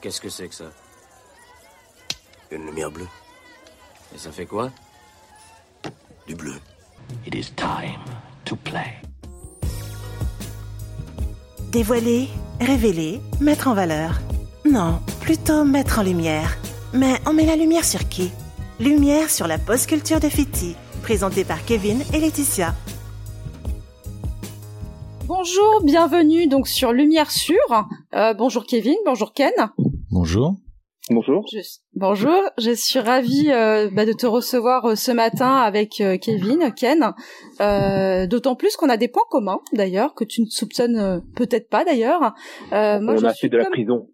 Qu'est-ce que c'est que ça Une lumière bleue. Et ça fait quoi Du bleu. It is time to play. Dévoiler, révéler, mettre en valeur. Non, plutôt mettre en lumière. Mais on met la lumière sur qui Lumière sur la post-culture de Fiti, présentée par Kevin et Laetitia. Bonjour, bienvenue donc sur Lumière Sûre. Euh, bonjour Kevin, bonjour Ken. Bonjour. Bonjour. Je, bonjour, je suis ravie euh, bah, de te recevoir euh, ce matin avec euh, Kevin, Ken. Euh, D'autant plus qu'on a des points communs d'ailleurs que tu ne soupçonnes euh, peut-être pas d'ailleurs. Euh, moi, On je a suis fait de la prison.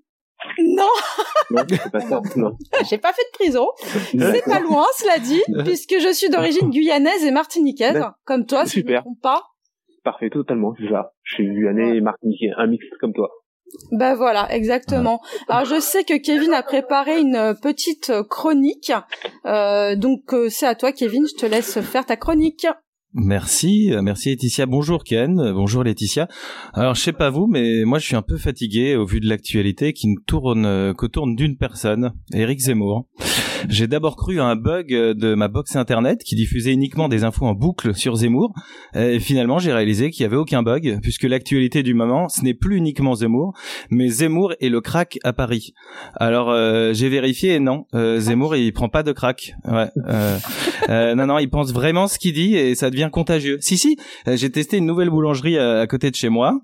Non, Non, c'est pas ça. Non. j'ai pas fait de prison. C'est pas loin, cela dit, puisque je suis d'origine guyanaise et martiniquaise, comme toi, si je ne me Super. trompe pas. Parfait, totalement, c'est ça. Je suis guyanais et martiniquais, un mix comme toi. Ben voilà, exactement. Alors je sais que Kevin a préparé une euh, petite euh, chronique, Euh, donc euh, c'est à toi Kevin, je te laisse faire ta chronique. Merci, merci Laetitia. Bonjour Ken, bonjour Laetitia. Alors je sais pas vous, mais moi je suis un peu fatigué au vu de l'actualité qui ne tourne euh, qu'autour d'une personne, Éric Zemmour. J'ai d'abord cru à un bug euh, de ma box internet qui diffusait uniquement des infos en boucle sur Zemmour. Et finalement j'ai réalisé qu'il y avait aucun bug puisque l'actualité du moment ce n'est plus uniquement Zemmour, mais Zemmour et le crack à Paris. Alors euh, j'ai vérifié et non, euh, Zemmour il prend pas de crack. Ouais. euh, euh, non, non, il pense vraiment ce qu'il dit et ça devient contagieux. Si, si, euh, j'ai testé une nouvelle boulangerie à côté de chez moi.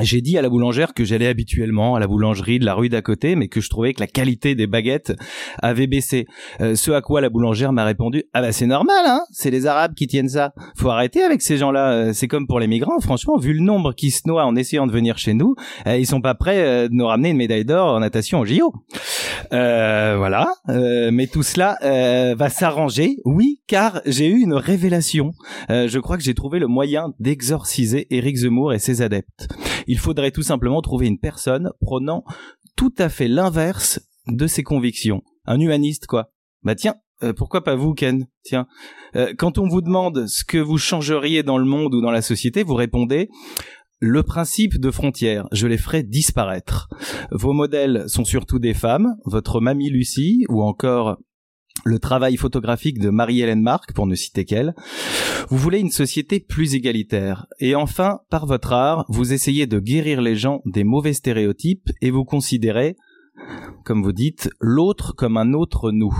J'ai dit à la boulangère que j'allais habituellement à la boulangerie de la rue d'à côté, mais que je trouvais que la qualité des baguettes avait baissé. Euh, ce à quoi la boulangère m'a répondu Ah bah c'est normal, hein, c'est les Arabes qui tiennent ça. Faut arrêter avec ces gens-là. Euh, C'est comme pour les migrants. Franchement, vu le nombre qui se noient en essayant de venir chez nous, euh, ils sont pas prêts euh, de nous ramener une médaille d'or en natation au JO. Euh, voilà. Mais tout cela va s'arranger, oui, car j'ai eu une révélation. Je crois que j'ai trouvé le moyen d'exorciser Éric Zemmour et ses adeptes. Il faudrait tout simplement trouver une personne prônant tout à fait l'inverse de ses convictions. Un humaniste, quoi. Bah tiens, euh, pourquoi pas vous, Ken? Tiens, Euh, quand on vous demande ce que vous changeriez dans le monde ou dans la société, vous répondez le principe de frontières, je les ferai disparaître. Vos modèles sont surtout des femmes, votre mamie Lucie ou encore le travail photographique de Marie-Hélène Marc, pour ne citer qu'elle. Vous voulez une société plus égalitaire. Et enfin, par votre art, vous essayez de guérir les gens des mauvais stéréotypes et vous considérez comme vous dites, l'autre comme un autre nous.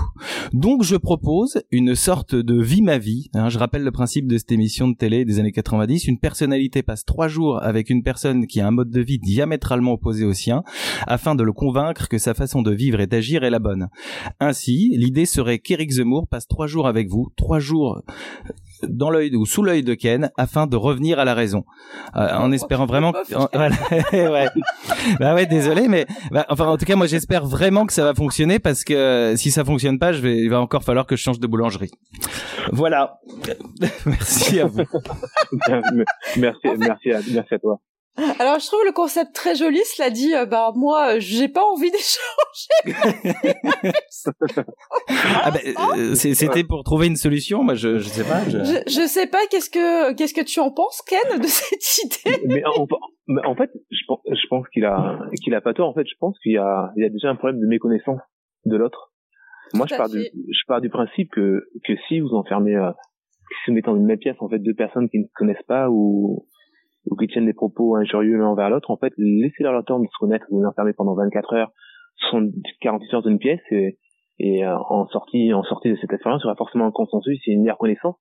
Donc je propose une sorte de vie ma vie. hein. je rappelle le principe de cette émission de télé des années 90. Une personnalité passe trois jours avec une personne qui a un mode de vie diamétralement opposé au sien, afin de le convaincre que sa façon de vivre et d'agir est la bonne. Ainsi, l'idée serait qu'Éric Zemmour passe trois jours avec vous, trois jours dans l'œil ou sous l'œil de Ken afin de revenir à la raison Euh, en espérant vraiment que- en- voilà. ouais. bah ouais désolé mais bah, enfin en tout cas moi j'espère vraiment que ça va fonctionner parce que euh, si ça fonctionne pas je vais il va encore falloir que je change de boulangerie voilà merci à vous merci, merci, à, merci à toi. Alors je trouve le concept très joli, cela dit, euh, bah moi euh, j'ai pas envie d'échanger. ah bah, euh, c'était pour trouver une solution moi je je sais pas je- Je, je sais pas qu'est-ce que qu'est-ce que tu en penses Ken de cette idée. Mais en, mais en fait, je pense, je pense qu'il a, qu'il a pas tort. En fait, je pense qu'il y a, il y a déjà un problème de méconnaissance de l'autre. Moi, je pars du, je pars du principe que, que si vous enfermez, euh, si vous mettez dans une même pièce, en fait, deux personnes qui ne se connaissent pas ou, ou qui tiennent des propos injurieux l'un envers l'autre, en fait, laissez-leur le temps de se connaître, vous les enfermez pendant 24 heures, 70, 48 heures dans une pièce et, et euh, en sortie, en sortie de cette expérience, il y aura forcément un consensus et une meilleure connaissance.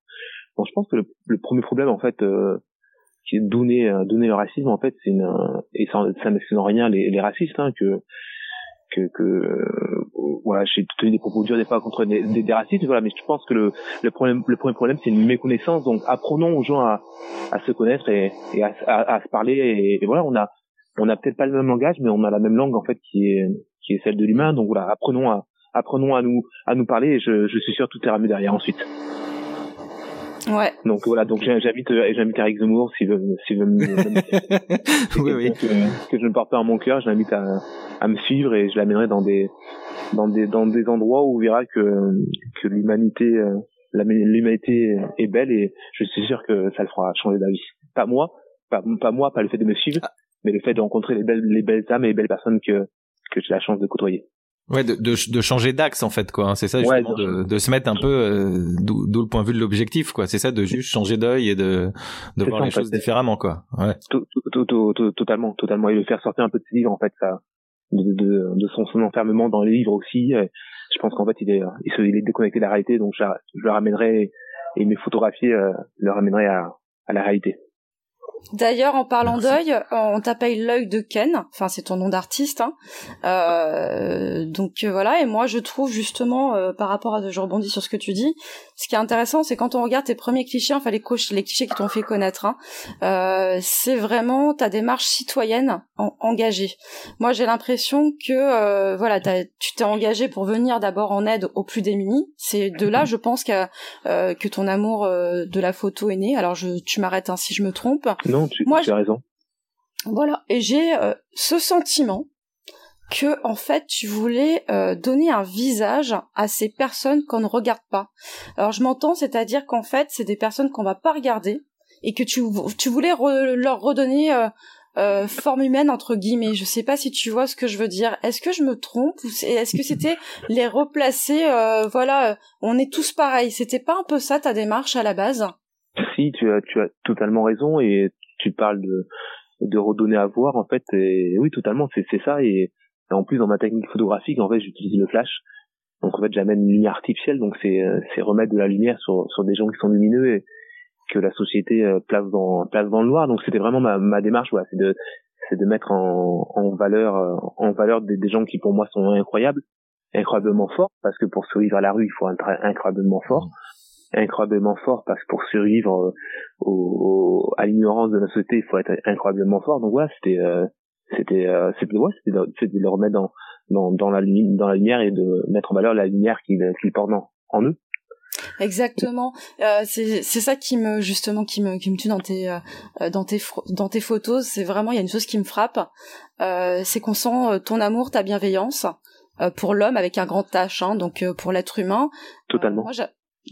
Donc, je pense que le, le premier problème, en fait, euh, qui est donner euh, donner le racisme en fait c'est une euh, et ça ça n'excuse en rien les, les racistes hein, que que que euh, voilà j'ai tenu des propos durs des fois contre des, des, des racistes voilà mais je pense que le le problème le premier problème c'est une méconnaissance. Donc apprenons aux gens à à se connaître et, et à, à, à se parler et, et voilà on a on a peut-être pas le même langage mais on a la même langue en fait qui est qui est celle de l'humain. Donc voilà apprenons à apprenons à nous à nous parler et je, je suis sûr tout ira mieux derrière ensuite. Ouais. donc voilà, donc j'invite euh, j'invite Eric Zemmour s'il veut s'il veut me, oui oui. que, que je ne porte pas à mon cœur, je l'invite à, à me suivre et je l'amènerai dans des dans des dans des endroits où il verra que que l'humanité euh, l'humanité est belle et je suis sûr que ça le fera changer d'avis. Pas moi, pas, pas moi, pas le fait de me suivre, mais le fait de rencontrer les belles les belles âmes et les belles personnes que que j'ai la chance de côtoyer. Ouais, de, de, de changer d'axe en fait quoi. Hein. C'est ça justement, de, de se mettre un peu euh, d'où le point de vue de l'objectif quoi. C'est ça de juste changer d'œil et de de voir les choses différemment quoi. Ouais. Tout, tout, tout, totalement, totalement et le faire sortir un peu de ses livres en fait ça de, de, de son, son, enfermement dans les livres aussi. Je pense qu'en fait il est il, se, il est déconnecté de la réalité donc je, je le ramènerai et mes photographies euh, le ramènerai à, à la réalité. D'ailleurs, en parlant d'œil, on t'appelle l'œil de Ken. Enfin, c'est ton nom d'artiste. Hein. Euh, donc euh, voilà. Et moi, je trouve justement, euh, par rapport à, je rebondis sur ce que tu dis, ce qui est intéressant, c'est quand on regarde tes premiers clichés, enfin les, les clichés qui t'ont fait connaître, hein, euh, c'est vraiment ta démarche citoyenne engagée. Moi, j'ai l'impression que euh, voilà, tu t'es engagé pour venir d'abord en aide aux plus démunis. C'est de là, je pense, que que ton amour de la photo est né. Alors, je, tu m'arrêtes hein, si je me trompe. Non, tu, Moi, as raison. Voilà, et j'ai euh, ce sentiment que en fait tu voulais euh, donner un visage à ces personnes qu'on ne regarde pas. Alors je m'entends, c'est-à-dire qu'en fait c'est des personnes qu'on va pas regarder et que tu, tu voulais leur redonner euh, forme humaine entre guillemets. Je sais pas si tu vois ce que je veux dire. Est-ce que je me trompe ou est-ce que c'était les replacer Voilà, on est tous pareils. C'était pas un peu ça ta démarche à la base? Si, tu as, tu as totalement raison et tu parles de de redonner à voir en fait et oui totalement c'est ça et, en plus dans ma technique photographique en fait j'utilise le flash. Donc en fait j'amène une lumière artificielle donc c'est c'est remettre de la lumière sur sur des gens qui sont lumineux et que la société euh, place dans place dans le noir. Donc c'était vraiment ma ma démarche voilà c'est de c'est de mettre en en valeur euh, en valeur des, des gens qui pour moi sont incroyables incroyablement forts parce que pour survivre à la rue il faut être incroyablement fort incroyablement fort parce que pour survivre euh, au, à l'ignorance de la société, il faut être incroyablement fort. Donc voilà, c'était euh, c'était euh, c'était ouais, c'était de, le remettre dans dans dans la dans la lumière et de mettre en valeur la lumière qu'ils qu'ils portent en, eux. Exactement. Euh, c'est c'est ça qui me justement qui me qui me tue dans tes euh, dans tes dans tes photos. C'est vraiment il y a une chose qui me frappe, euh, c'est qu'on sent ton amour, ta bienveillance pour l'homme avec un grand H, hein, donc pour l'être humain. Totalement. moi,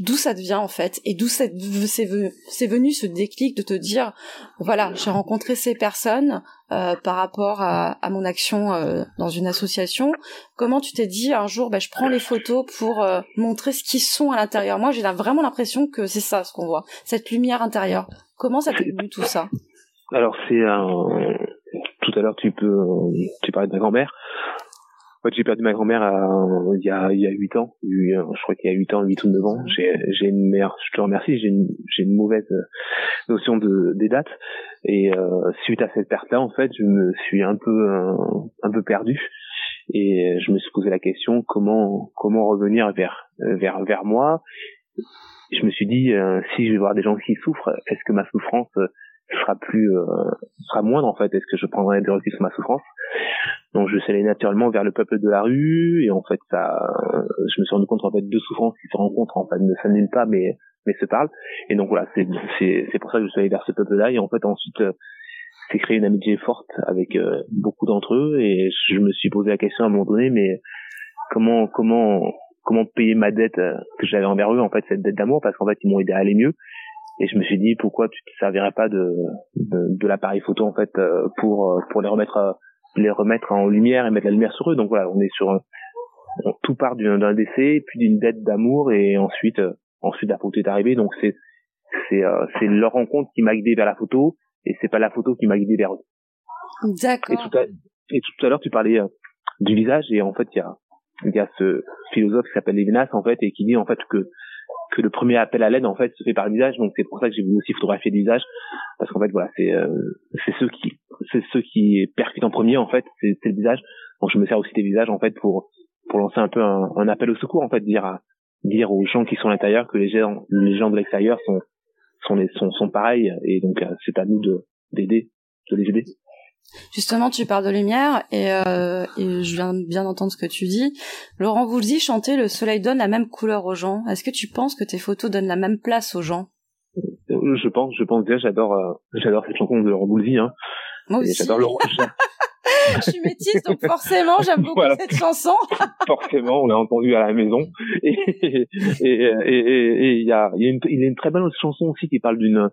d'où ça devient en fait et d'où c'est venu ce déclic de te dire voilà j'ai rencontré ces personnes euh, par rapport à, mon action euh, dans une association. Comment tu t'es dit un jour bah, je prends les photos pour euh, montrer ce qu'ils sont à l'intérieur? Moi j'ai vraiment l'impression que c'est ça ce qu'on voit cette lumière intérieure. Comment ça t'est venu tout ça? Alors c'est tout à l'heure tu peux tu parlais de ma grand-mère fait, j'ai perdu ma grand-mère il y a il y a huit ans. Je crois qu'il y a huit ans, huit ou neuf ans. J'ai j'ai une mère. Je te remercie. J'ai une j'ai une mauvaise euh, notion de des dates. Et euh, suite à cette perte-là, en fait, je me suis un peu un, peu perdu. Et je me suis posé la question comment comment revenir vers vers vers moi? Je me suis dit euh, si je vais voir des gens qui souffrent, est-ce que ma souffrance sera plus sera moindre en fait Est-ce que je prendrai des recul sur ma souffrance donc je suis allé naturellement vers le peuple de la rue et en fait ça, je me suis rendu compte en fait deux souffrances qui se rencontrent en fait ne s'annulent pas mais mais se parlent. Et donc voilà, c'est c'est c'est pour ça que je suis allé vers ce peuple-là et en fait ensuite euh, c'est créé une amitié forte avec euh, beaucoup d'entre eux et je me suis posé la question à un moment donné mais comment comment comment payer ma dette euh, que j'avais envers eux en fait cette dette d'amour parce qu'en fait ils m'ont aidé à aller mieux et je me suis dit pourquoi tu te servirais pas de de, de l'appareil photo en fait pour pour les remettre les remettre en lumière et mettre la lumière sur eux. Donc voilà, on est sur un, tout part d'un décès, puis d'une dette d'amour, et ensuite, euh, ensuite la photo est arrivée. Donc c'est c'est euh, c'est leur rencontre qui m'a guidé vers la photo, et c'est pas la photo qui m'a guidé vers eux. D'accord. Et tout à, et tout à l'heure tu parlais euh, du visage, et en fait il y a il y a ce philosophe qui s'appelle Lévinas en fait et qui dit en fait que que le premier appel à l'aide en fait se fait par le visage donc c'est pour ça que j'ai voulu aussi photographier le visage parce qu'en fait voilà c'est euh, c'est ceux qui c'est ceux qui percutent en premier en fait c'est le visage. Donc je me sers aussi des visages en fait pour pour lancer un peu un, un appel au secours en fait dire à, dire aux gens qui sont à l'intérieur que les gens les gens de l'extérieur sont sont les sont sont pareils. Et donc euh, c'est à nous de d'aider de les aider Justement, tu parles de lumière et, euh, et je viens bien d'entendre ce que tu dis. Laurent Voulzy chantait Le soleil donne la même couleur aux gens. Est-ce que tu penses que tes photos donnent la même place aux gens? Euh, Je pense, je pense déjà. J'adore, euh, j'adore cette chanson de Laurent Voulzy. Hein. Moi aussi. J'adore Laurent. je suis métisse, donc forcément, j'aime beaucoup cette chanson. forcément, on l'a entendu à la maison. Et et et il y a il y a une, y a une très belle chanson aussi qui parle d'une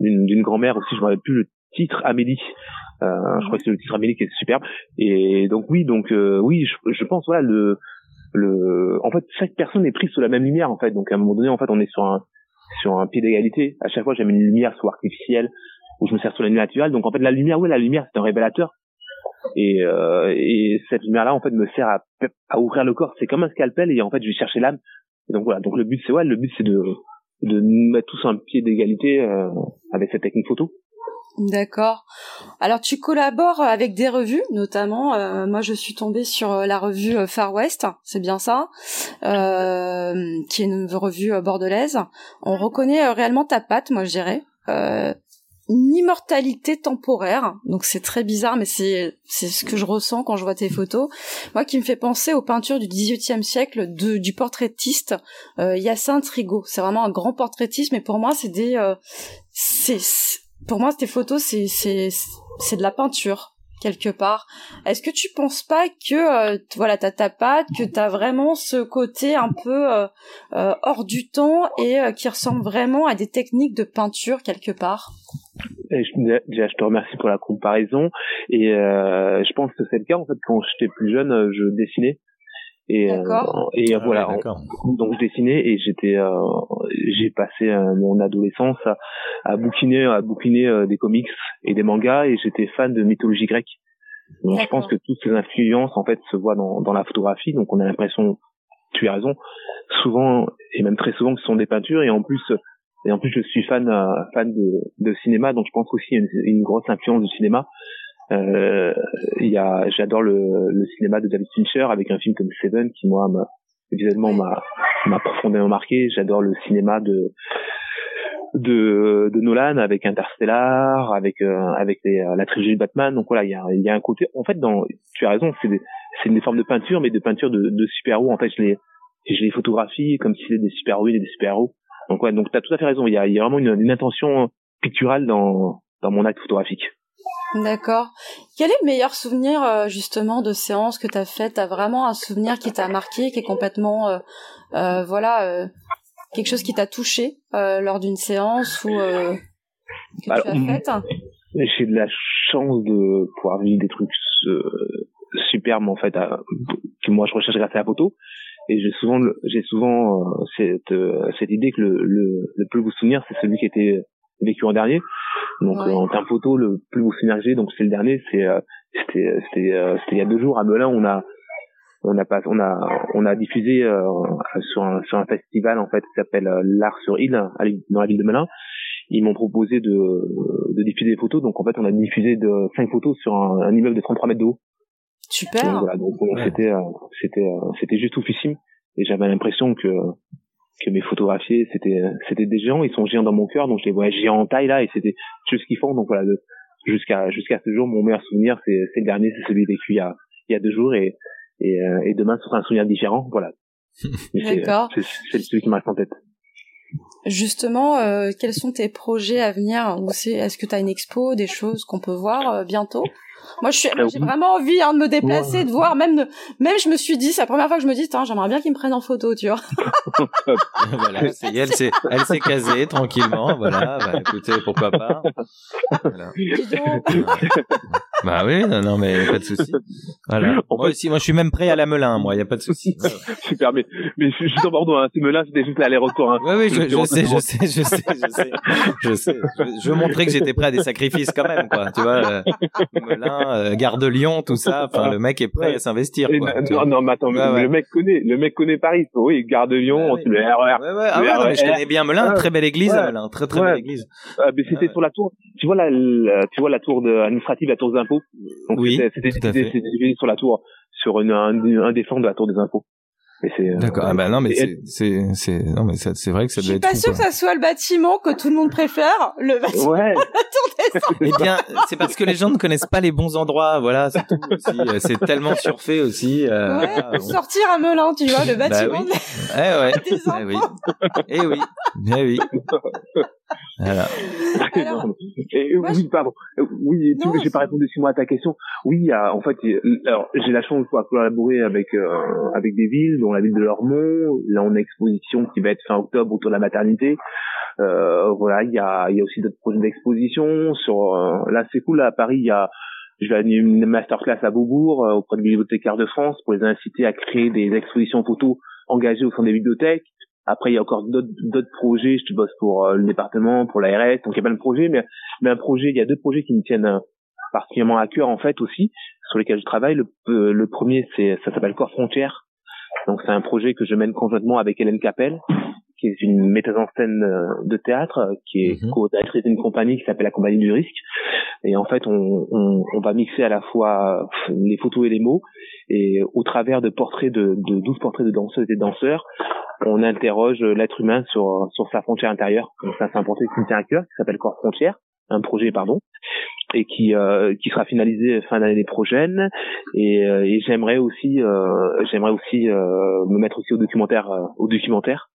d'une, grand-mère aussi. Je me rappelle plus le titre Amélie Euh, je crois que c'est le titre Amélie qui est superbe. Et donc oui, donc euh, oui, je, je pense voilà le le en fait chaque personne est prise sous la même lumière en fait. Donc à un moment donné en fait on est sur un sur un pied d'égalité. À chaque fois j'aime une lumière soit artificielle ou je me sers sur la lumière naturelle. Donc en fait la lumière oui la lumière c'est un révélateur. Et, euh, et cette lumière là en fait me sert à, à ouvrir le corps. C'est comme un scalpel et en fait je vais chercher l'âme. Donc voilà donc le but c'est ouais le but c'est de de mettre tous un pied d'égalité euh, avec cette technique photo. D'accord. Alors tu collabores avec des revues, notamment, euh, moi je suis tombée sur euh, la revue euh, Far West, c'est bien ça, euh, qui est une revue bordelaise. On reconnaît réellement ta patte, moi je dirais. Euh, une immortalité temporaire, donc c'est très bizarre, mais c'est c'est ce que je ressens quand je vois tes photos. Moi, qui me fait penser aux peintures du XVIIIe siècle de, du portraitiste euh, Hyacinthe Rigaud. C'est vraiment un grand portraitiste, mais pour moi, c'est des c'est pour moi, tes photos, c'est c'est c'est de la peinture quelque part. Est-ce que tu penses pas que euh, voilà, t'as ta patte, que t'as vraiment ce côté un peu euh, euh, hors du temps et qui ressemble vraiment à des techniques de peinture quelque part? Déjà, je te remercie pour la comparaison. Et je pense que c'est le cas en fait quand j'étais plus jeune, je dessinais et euh, et ah voilà donc je dessinais et j'étais euh, j'ai passé euh, mon adolescence à, à bouquiner à bouquiner des comics et des mangas et j'étais fan de mythologie grecque. Donc je pense que toutes ces influences en fait se voient dans dans la photographie. Donc on a l'impression tu as raison souvent et même très souvent que ce sont des peintures. Et en plus et en plus je suis fan fan de, de cinéma. Donc je pense aussi une, une grosse influence du cinéma euh, y a, j'adore le, le, cinéma de David Fincher avec un film comme Seven qui moi m'a visuellement m'a m'a profondément marqué. J'adore le cinéma de de, de Nolan avec Interstellar, avec euh, avec les, la trilogie Batman. Donc voilà, il y a, y a un côté. En fait, dans, tu as raison, c'est c'est une forme de peinture, mais de peinture de, de super-héros. En fait, je les je les photographie comme si c'était des super-héroïnes et des super-héros. Donc ouais, donc t'as tout à fait raison. Il y a, y a vraiment une, une intention picturale dans dans mon acte photographique. D'accord. Quel est le meilleur souvenir euh, justement de séance que tu as fait T'as vraiment un souvenir qui t'a marqué, qui est complètement, euh, euh, voilà, euh, quelque chose qui t'a touché euh, lors d'une séance ou que tu as faite? J'ai de la chance de pouvoir vivre des trucs superbes en fait, que moi je recherche grâce à la photo. Et j'ai souvent, j'ai souvent cette, cette idée que le, le, le plus beau souvenir, c'est celui qui était vécu en dernier. Donc euh, en termes photo, le plus beau synergie, donc c'est le dernier, c'est euh, c'était c'était euh, c'était il y a deux jours à Melun, on a on a pas on a on a diffusé sur un sur un festival en fait qui s'appelle l'art sur île dans la ville de Melun. Ils m'ont proposé de de diffuser des photos, donc en fait on a diffusé de cinq photos sur un, un immeuble de 33 mètres de haut. Super. Donc, voilà, donc c'était c'était c'était juste oufissime et j'avais l'impression que que mes photographiés c'était c'était des géants ils sont géants dans mon cœur donc je les vois géants en taille là et c'était juste ce qu'ils font donc voilà jusqu'à jusqu'à ce jour mon meilleur souvenir c'est c'est le dernier c'est celui vécu il y a il y a deux jours et et, euh, et demain ce sera un souvenir différent voilà. D'accord. c'est celui qui reste en tête. Justement, euh, quels sont tes projets à venir Est-ce que tu as une expo, des choses qu'on peut voir euh, bientôt? Moi, je suis, j'ai vraiment envie hein, de me déplacer, de voir. Même, même, je me suis dit, c'est la première fois que je me dis, j'aimerais bien qu'ils me prennent en photo, tu vois. voilà, elle s'est, elle s'est casée tranquillement. Voilà, bah, écoutez, pourquoi pas. Voilà. bah oui, non, non, mais pas de souci. Voilà. Moi aussi, moi, je suis même prêt à la Melun, moi, il y a pas de souci. Super, mais, mais je suis en Bordeaux, hein. C'est Melun, c'était juste l'aller-retour. Hein. Oui, oui, je, je, sais, je sais, je sais, je sais, je sais. Je, veux montrer que j'étais prêt à des sacrifices quand même, quoi. Tu vois, euh, Melun, euh, Gare de Lyon, tout ça. Enfin, le mec est prêt à s'investir. Non, non, mais attends, le mec connaît, le mec connaît Paris. Oui, Gare de Lyon, le RER. Ouais, ouais. Ah ouais, non, mais je connais bien Melun, très belle église, Melun, très très belle église. Ah, mais c'était sur la tour. Tu vois la, tu vois la tour de, administrative, la tour des impôts? Donc oui, c'était sur la tour, sur une, un, un des de la tour des impôts. Euh, D'accord. Ah bah non mais c'est c'est c'est non mais c'est vrai que ça doit être. Je suis pas sûr que ça soit le bâtiment que tout le monde préfère. Le bâtiment. Ouais. eh bien, c'est parce que les gens ne connaissent pas les bons endroits. Voilà, c'est tout aussi. Euh, c'est tellement surfait aussi. Euh, ouais, Sortir à Melun, tu vois, le bah bâtiment. Bah oui. Eh ouais. Eh oui. Eh oui. Eh oui. Voilà. Alors, Et, moi, oui, pardon. Euh, Oui, tu Non, veux, j'ai pas répondu six mois à ta question. Oui, il y a, en fait, alors j'ai la chance de pouvoir collaborer avec euh, avec des villes, dont la ville de Lormont. Là, on a une exposition qui va être fin octobre autour de la maternité. Euh, voilà, il y a il y a aussi d'autres projets d'exposition. Sur euh, là, c'est cool. Là, à Paris, il y a je vais animer une masterclass à Beaubourg euh, auprès des bibliothécaires de France pour les inciter à créer des expositions photos engagées au sein des bibliothèques. Après, il y a encore d'autres projets. Je bosse pour euh, le département, pour l'ARS, donc il y a plein de projets. Mais, mais un projet, il y a deux projets qui me tiennent euh, particulièrement à cœur en fait aussi, sur lesquels je travaille. Le, euh, le premier, c'est ça s'appelle Corps Frontières. Donc c'est un projet que je mène conjointement avec Hélène Capel, qui est une metteuse en scène de théâtre, qui est Mhm. co-directrice d'une compagnie qui s'appelle la Compagnie du Risque. Et en fait, on, on, on va mixer à la fois les photos et les mots. Et au travers de portraits de, de 12 portraits de danseuses et danseurs, on interroge l'être humain sur, sur sa frontière intérieure. Donc ça, c'est un portrait qui me tient à cœur, qui s'appelle Corps Frontières, un projet, pardon, et qui, euh, qui sera finalisé fin d'année prochaine. Et, euh, et j'aimerais aussi, euh, j'aimerais aussi euh, me mettre aussi au documentaire, euh, au documentaire,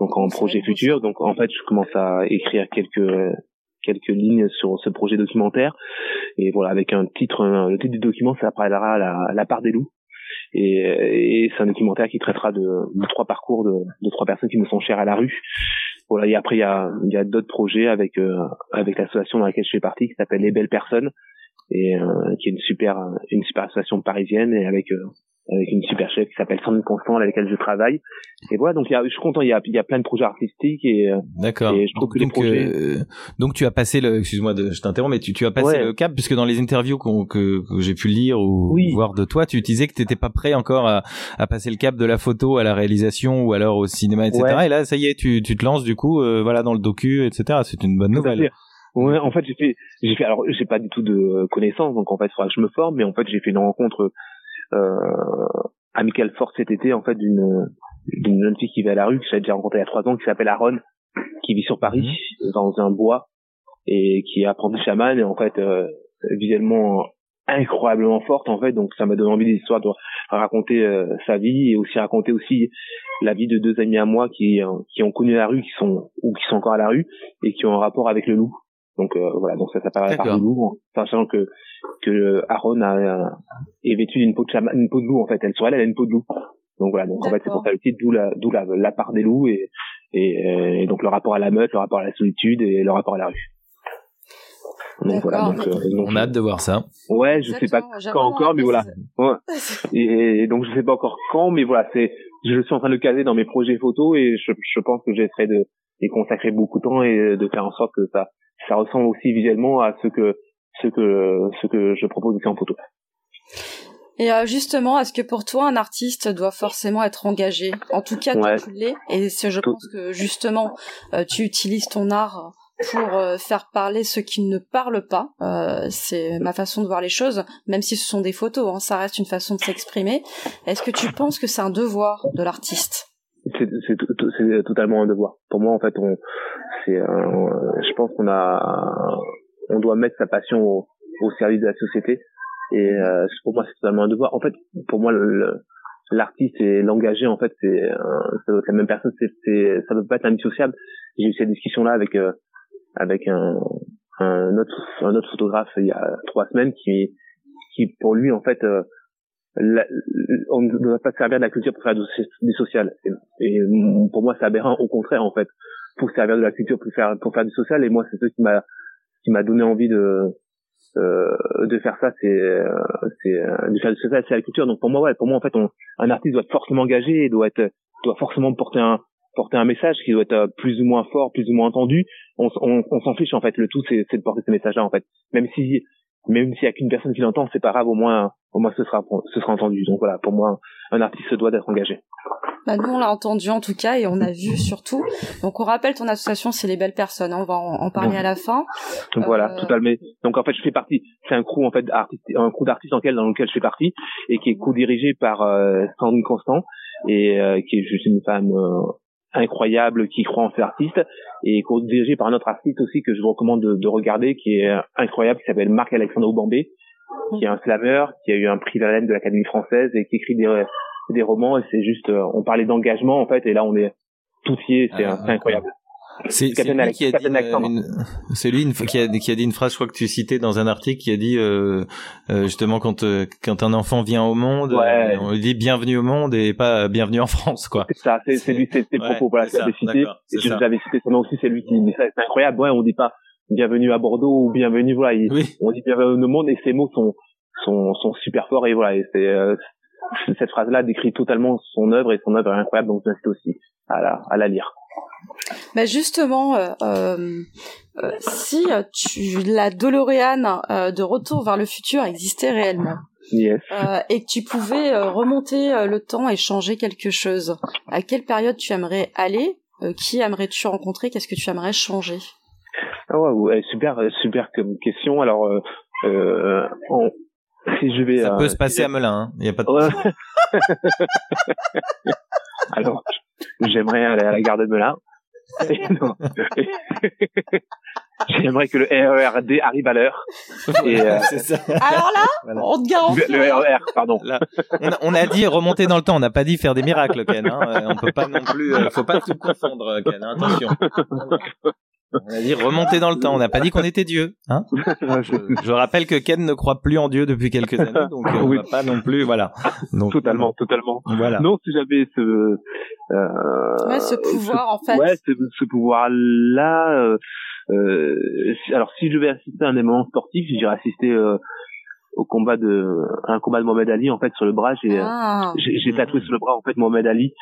donc en projet futur. Donc en fait, je commence à écrire quelques quelques lignes sur ce projet documentaire et voilà avec un titre le titre du document ça parlera la, la part des loups et, et c'est un documentaire qui traitera de, trois parcours de, de trois personnes qui me sont chères à la rue. Voilà et après il y a y a d'autres projets avec euh, avec l'association dans laquelle je fais partie qui s'appelle les belles personnes et euh, qui est une super une super association parisienne et avec euh, avec une super chef qui s'appelle Sandrine Constant avec laquelle je travaille et voilà donc il y a, je suis content il y a il y a plein de projets artistiques et euh, D'accord. Et je trouve que les donc, projets- euh, donc tu as passé le, excuse-moi, de, je t'interromps, mais tu, tu as passé Ouais. le cap puisque dans les interviews qu'on- que, que j'ai pu lire ou Oui. voir de toi, tu disais que t'étais pas prêt encore à, à passer le cap de la photo à la réalisation ou alors au cinéma, etc. Ouais. Et là, ça y est, tu, tu te lances du coup, euh, voilà, dans le docu, etc. C'est une bonne nouvelle. Ouais, en fait, j'ai fait, j'ai fait, alors, j'ai pas du tout de connaissances, donc en fait, il faudra que je me forme, mais en fait, j'ai fait une rencontre, euh, amicale forte cet été, en fait, d'une, d'une jeune fille qui vit à la rue, que j'avais déjà rencontrée il y a trois ans, qui s'appelle Aaron, qui vit sur Paris, dans un bois, et qui est apprenti chaman, et en fait, euh, visuellement incroyablement forte, en fait, donc ça m'a donné envie d'histoire de raconter euh, sa vie, et aussi raconter aussi la vie de deux amis à moi qui, euh, qui ont connu la rue, qui sont, ou qui sont encore à la rue, et qui ont un rapport avec le loup. Donc euh, voilà, donc ça s'appelle la part D'accord. du loup, en sachant que que Aaron a, euh, est vêtu d'une peau de chaman, une peau de loup en fait. Elle sur elle, elle a une peau de loup. Donc voilà, donc en fait c'est pour ça le titre, d'où la d'où la, la part des loups et, et euh, et donc le rapport à la meute, le rapport à la solitude et le rapport à la rue. Donc voilà, donc, euh, donc, On a hâte de voir ça. ouais, je sais pas quand encore, mais voilà. Ouais. Et, et donc je sais pas encore quand, mais voilà, c'est je suis en train de le caser dans mes projets photos et je, je pense que j'essaierai de y consacrer beaucoup de temps et de faire en sorte que ça ça ressemble aussi visuellement à ce que ce que ce que je propose aussi en photo. Et euh, justement, est-ce que pour toi, un artiste doit forcément être engagé? En tout cas, Ouais. tu l'es. Et c'est- je Tout- pense que justement, euh, tu utilises ton art pour euh, faire parler ceux qui ne parlent pas. Euh, c'est ma façon de voir les choses, même si ce sont des photos. Hein, ça reste une façon de s'exprimer. Est-ce que tu penses que c'est un devoir de l'artiste? C'est totalement un devoir. Pour moi, en fait, on c'est je pense qu'on a on doit mettre sa passion au, au service de la société et euh, pour moi c'est totalement un devoir. En fait, pour moi le- le- l'artiste et l'engagé en fait c'est ça doit être la même personne c'est ça doit pas être indissociable. J'ai eu cette discussion là avec euh, avec un un autre un autre photographe il y a trois semaines qui qui pour lui en fait euh, on ne doit pas se servir de la culture pour faire du, social. Et, pour moi, c'est aberrant. Au contraire, en fait, pour se servir de la culture pour faire pour faire du social. Et moi, c'est ce qui m'a qui m'a donné envie de euh, de faire ça. C'est euh, c'est euh, de faire du social, c'est la culture. Donc pour moi, ouais, pour moi, en fait, on, un artiste doit être forcément engagé, doit être doit forcément porter un porter un message qui doit être euh, plus ou moins fort, plus ou moins entendu. On, on, s'en fiche en fait. Le tout, c'est de porter ce message-là en fait. Même si même s'il y a qu'une personne qui l'entend, c'est pas grave. Au moins, au moins, ce sera ce sera entendu. Donc voilà, pour moi, un artiste se doit d'être engagé. bah, Nous, on l'a entendu en tout cas et on a vu surtout. Donc, on rappelle ton association, c'est les belles personnes. hein, on va en, en parler à la fin. Donc voilà, Euh, totalement. Donc en fait, je fais partie. C'est un crew en fait artiste, un crew d'artistes dans lequel, dans lequel je fais partie et qui est co-dirigé par euh, Sandrine Constant et euh, qui est juste une femme euh, incroyable qui croit en ses artistes et co-dirigé par un autre artiste aussi que je vous recommande de, de regarder qui est euh, incroyable qui s'appelle Marc Alexandre Aubambé qui est un slameur qui a eu un prix Verlaine de l'Académie française et qui écrit des des romans et c'est juste euh, on parlait d'engagement en fait et là on est tout y est c'est Ah, c'est incroyable. C'est lui qui a dit une, lui une- qui a qui a dit une phrase, je crois que tu citais dans un article, qui a dit euh, euh, justement quand euh, quand un enfant vient au monde, Ouais. euh, on lui dit bienvenue au monde et pas euh, bienvenue en France, quoi. C'est ça, c'est lui, c'est le Ouais, propos, voilà, j'avais ça, cité. Et je ça. vous avais cité son nom aussi, c'est lui qui dit ça, c'est incroyable. Ouais, on dit pas bienvenue à Bordeaux ou bienvenue, voilà, il- Oui. on dit bienvenue au monde et ces mots sont, sont, sont super forts et voilà, et c'est, euh, cette phrase-là décrit totalement son œuvre et son œuvre est incroyable, donc j'incite aussi à la, à la lire. Bah justement, euh, euh, euh, si tu, la DeLorean euh, de Retour vers le futur existait réellement Yes. euh, et que tu pouvais euh, remonter euh, le temps et changer quelque chose, à quelle période tu aimerais aller Euh, Qui aimerais-tu rencontrer Qu'est-ce que tu aimerais changer? Ah ouais, ouais, super, super comme question. Alors, euh, euh, on- si je vais, Ça euh, peut se passer à Melun, hein. il y a pas de Ouais. Alors, j'aimerais aller à la gare de Melun. J'aimerais que le RERD arrive à l'heure. Euh. Alors là, Voilà. on te garantit. Le RER, pardon. Là, on, a, on a dit remonter dans le temps, on n'a pas dit faire des miracles, Ken. Hein. Euh, On peut pas non plus, euh, faut pas tout confondre, Ken. hein, Attention. On a dit remonter dans le temps, on n'a pas dit qu'on était Dieu. Hein je, je rappelle que Ken ne croit plus en Dieu depuis quelques années, donc euh, on Oui. va pas non plus, voilà. Donc, Totalement, totalement. Voilà. Non, si j'avais ce, euh, Ouais, ce pouvoir en fait. ouais, ce, ce pouvoir-là, euh, euh, alors si je devais assister à un événement sportif, j'irais assister euh, au combat de, à un combat de Mohamed Ali en fait sur le bras. J'ai, euh, Ah. j'ai j'ai tatoué sur le bras en fait Mohamed Ali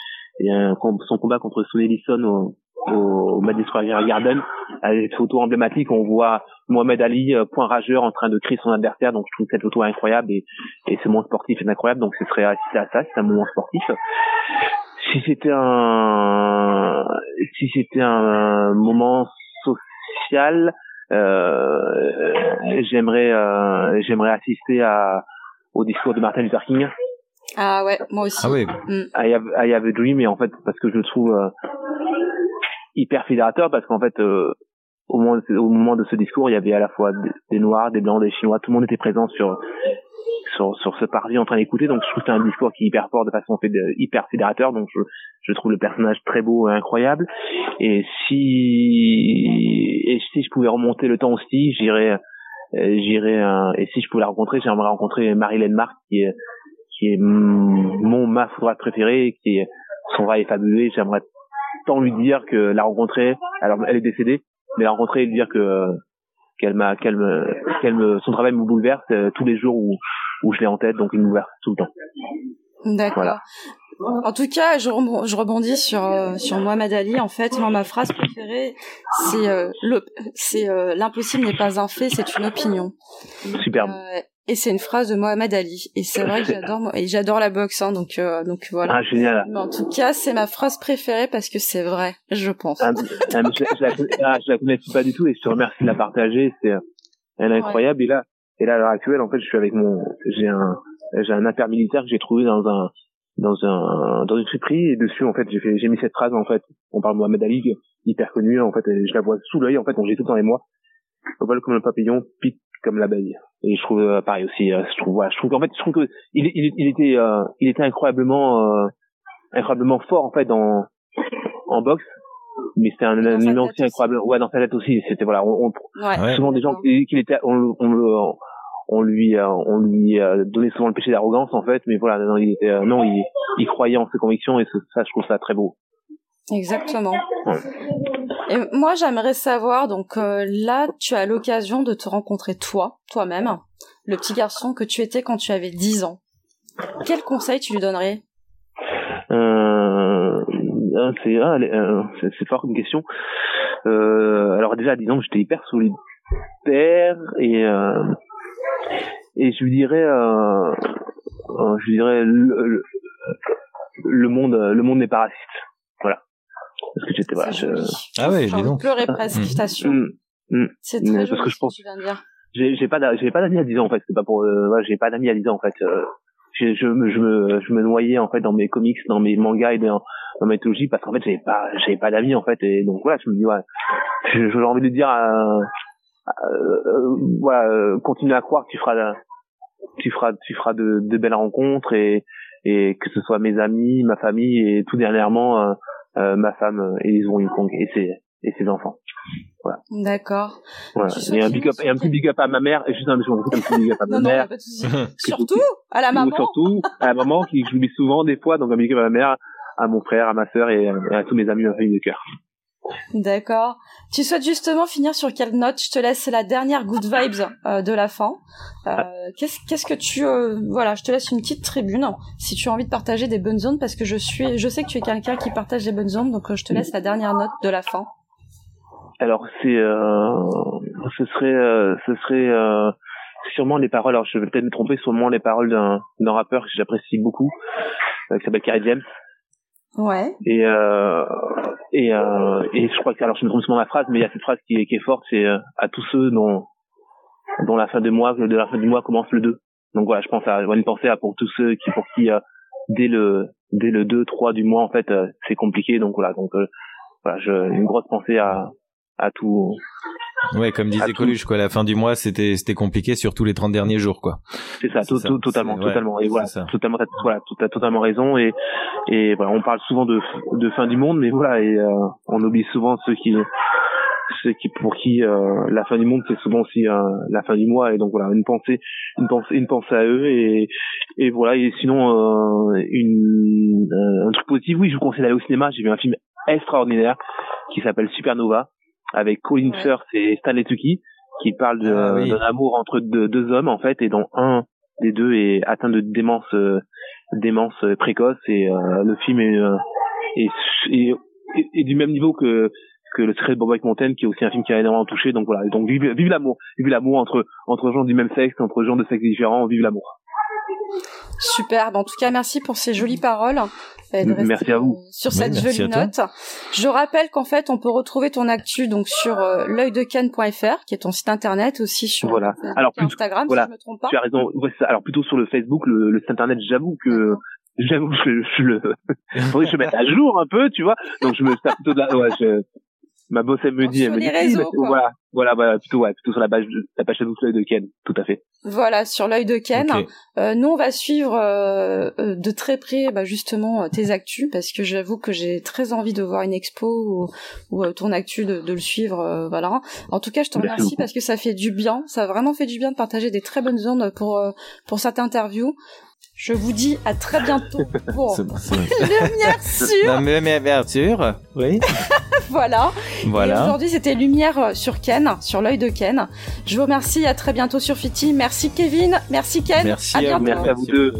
et un, son combat contre Sonny Lisson au, au, au Madison Square Garden. Avec cette photo emblématique. On voit Mohamed Ali euh, point rageur en train de crier son adversaire. Donc je trouve cette photo incroyable et, et ce moment sportif est incroyable. Donc ce serait assister à ça. C'est un moment sportif. Si c'était un si c'était un moment social euh, j'aimerais euh, j'aimerais assister à au discours de Martin Luther King Ah ouais, moi aussi. Ah oui. I have, I have a dream et en fait parce que je le trouve euh, hyper fédérateur parce qu'en fait euh, au moment de, ce- au moment de ce discours il y avait à la fois des, des noirs des blancs des chinois tout le monde était présent sur sur sur ce parvis en train d'écouter donc je trouve que c'est un discours qui est hyper fort de façon fédé- hyper fédérateur donc je je trouve le personnage très beau et incroyable et si et si je pouvais remonter le temps aussi j'irais euh, j'irais euh, et si je pouvais la rencontrer j'aimerais rencontrer Marilyn Mark qui est qui est mon ma droite préférée, qui est son vrai est fabuleux. J'aimerais tant lui dire que la rencontrer. Alors elle est décédée, mais la rencontrer et lui dire que qu'elle m'a qu'elle me qu'elle me son travail me bouleverse euh, tous les jours où où je l'ai en tête, donc il me bouleverse tout le temps. D'accord. Voilà. En tout cas, je rebondis sur euh, sur Mohamed Ali. En fait, moi, ma phrase préférée, c'est euh, le- c'est euh, l'impossible n'est pas un fait, c'est une opinion. Superbe. Et c'est une phrase de Mohamed Ali. Et c'est vrai que j'adore et j'adore la boxe, hein, donc euh, donc voilà. Ah génial. Mais en tout cas, c'est ma phrase préférée parce que c'est vrai, je pense. Ah, ah, mais je, je la, connais- ah, je la connaissais pas du tout et je te remercie de la partager. C'est elle est incroyable. Et là, et là à l'heure actuelle, en fait, je suis avec mon, j'ai un, j'ai un intermilitaire que j'ai trouvé dans un, dans un, dans une friperie et dessus, en fait, j'ai fait, j'ai mis cette phrase, en fait. On parle de Mohamed Ali, hyper connu, en fait, et je la vois sous l'œil, en fait, donc j'ai tout dans les mois. Vol comme le papillon, pique comme l'abeille. Et je trouve euh, pareil aussi. euh, je trouve, voilà, je trouve qu'en fait, je trouve que il, il, il était, euh, il était incroyablement, euh, incroyablement fort en fait dans, en boxe. Mais c'était un, un humain aussi incroyable. Ouais, dans sa tête aussi. C'était voilà, on, on- Ouais. Souvent des gens qui, qui étaient, on, le- on, le- on lui, euh, on lui euh, donnait souvent le péché d'arrogance en fait. Mais voilà, non, il était, euh, non, il, il croyait en ses convictions et ça, je trouve ça très beau. Exactement. Ouais. Et moi, j'aimerais savoir, donc euh, là, tu as l'occasion de te rencontrer toi, toi-même, le petit garçon que tu étais quand tu avais 10 ans. Quel conseil tu lui donnerais? Euh, ah, c'est ah, euh, c'est c'est fort comme question. Euh, alors déjà, disons, j'étais hyper solitaire et et je lui dirais, je lui dirais, le monde, le monde n'est pas raciste. Parce que j'étais voilà, je-. Ah ouais, J'ai donc. pleurer presque, je t'assure. Hum, hum. C'est Mais très parce que je ce pense- que tu viens de dire. j'ai j'ai pas j'ai pas d'amis à 10 ans en fait c'est pas pour euh, ouais, j'ai pas d'amis à 10 ans en fait euh, je, je, me- je me je me noyais en fait dans mes comics dans mes mangas et dans, dans ma mythologie parce qu'en fait j'avais pas j'avais pas d'amis en fait et donc voilà je me dis ouais j'ai envie de dire euh, euh, voilà euh, continue à croire que tu feras tu feras tu feras de, de belles rencontres et et que ce soit mes amis ma famille et tout dernièrement euh, ma femme euh, Élise Wong et c'est et ses enfants. Voilà. D'accord. Voilà. Et un big up, et un petit big up à ma mère, et juste un, un petit big up à ma Non, non, mère. pas de souci. Surtout à la maman. Surtout à la maman qui que j'oublie souvent des fois, donc un big up à ma mère, à mon frère, à ma sœur et, et à tous mes amis, ma famille de cœur. D'accord. Tu souhaites justement finir sur quelle note? Je te laisse la dernière good vibes euh, de la fin. Euh, qu'est-ce, que tu euh, voilà, je te laisse une petite tribune si tu as envie de partager des bonnes zones parce que je suis, je sais que tu es quelqu'un qui partage des bonnes zones, donc je te laisse la dernière note de la fin. Alors c'est, ce serait, ce serait sûrement les paroles. Alors je vais peut-être me tromper, sûrement les paroles d'un, rappeur que j'apprécie beaucoup, qui s'appelle James. Ouais. Et euh, et euh, et je crois que alors je me trompe souvent la phrase, mais il y a cette phrase qui est forte, c'est euh, à tous ceux dont dont la fin de mois la fin du mois commence le 2. Donc voilà, je pense à une pensée à pour tous ceux qui pour qui dès le dès le 2 3 du mois en fait c'est compliqué donc voilà donc voilà, une grosse pensée à à tout Ouais, comme disait. Coluche, quoi. La fin du mois, c'était c'était compliqué, surtout les 30 derniers jours, quoi. C'est ça, totalement, ouais, totalement. Et voilà, totalement, t'as- voilà, tu as totalement raison. Et et voilà, on parle souvent de de fin du monde, mais voilà, et euh, on oublie souvent ceux qui ceux qui pour qui euh, la fin du monde c'est souvent aussi euh, la fin du mois. Et donc voilà, une pensée, une pensée, une pensée à eux. Et et voilà. Et sinon, euh, une euh, un truc positif. Oui, je vous conseille d'aller au cinéma. J'ai vu un film extraordinaire qui s'appelle Supernova avec Colin Ouais. Firth et Stanley Tucci qui parle Ah oui. d'un amour entre deux, deux hommes en fait et dont un des deux est atteint de démence euh, démence précoce et euh, le film est, euh, est, est, est- est du même niveau que que le secret de Bob Mountain qui est aussi un film qui a énormément touché donc voilà donc vive, vive l'amour vive l'amour entre entre gens du même sexe entre gens de sexes différents vive l'amour Superbe. En tout cas, merci pour ces jolies paroles. M- merci à vous. euh, Sur Oui, cette merci jolie note. Je rappelle qu'en fait, on peut retrouver ton actu donc sur euh, l'œildecan.fr, qui est ton site internet, aussi sur Voilà. Facebook Alors, plutôt- Instagram, voilà. si je me trompe pas. tu as raison ouais, alors plutôt sur le Facebook le, le site internet j'avoue que j'avoue que je, je le faudrait que je mette à jour un peu tu vois donc je me sers plutôt de la ouais je ma boss elle me dit elle Sur me dit réseaux, voilà voilà voilà plutôt ouais plutôt sur la page de, la page Facebook de Ken tout à fait Voilà, sur l'œil de Ken. Euh, nous, on va suivre euh, euh, de très près bah, justement euh, tes actus parce que j'avoue que j'ai très envie de voir une expo ou, ou, euh, ton actu de, de le suivre. euh, voilà. En tout cas, je te Merci remercie beaucoup. parce que ça fait du bien. Ça a vraiment fait du bien de partager des très bonnes ondes pour euh, pour cette interview. Je vous dis à très bientôt pour Lumière sur. La même ouverture. Oui. Voilà. Voilà. aujourd'hui, c'était Lumière euh, sur Ken, sur l'œil de Ken. Je vous remercie. À très bientôt sur Fiti. Merci Kevin. Merci Ken. Merci à à bientôt. merci à vous deux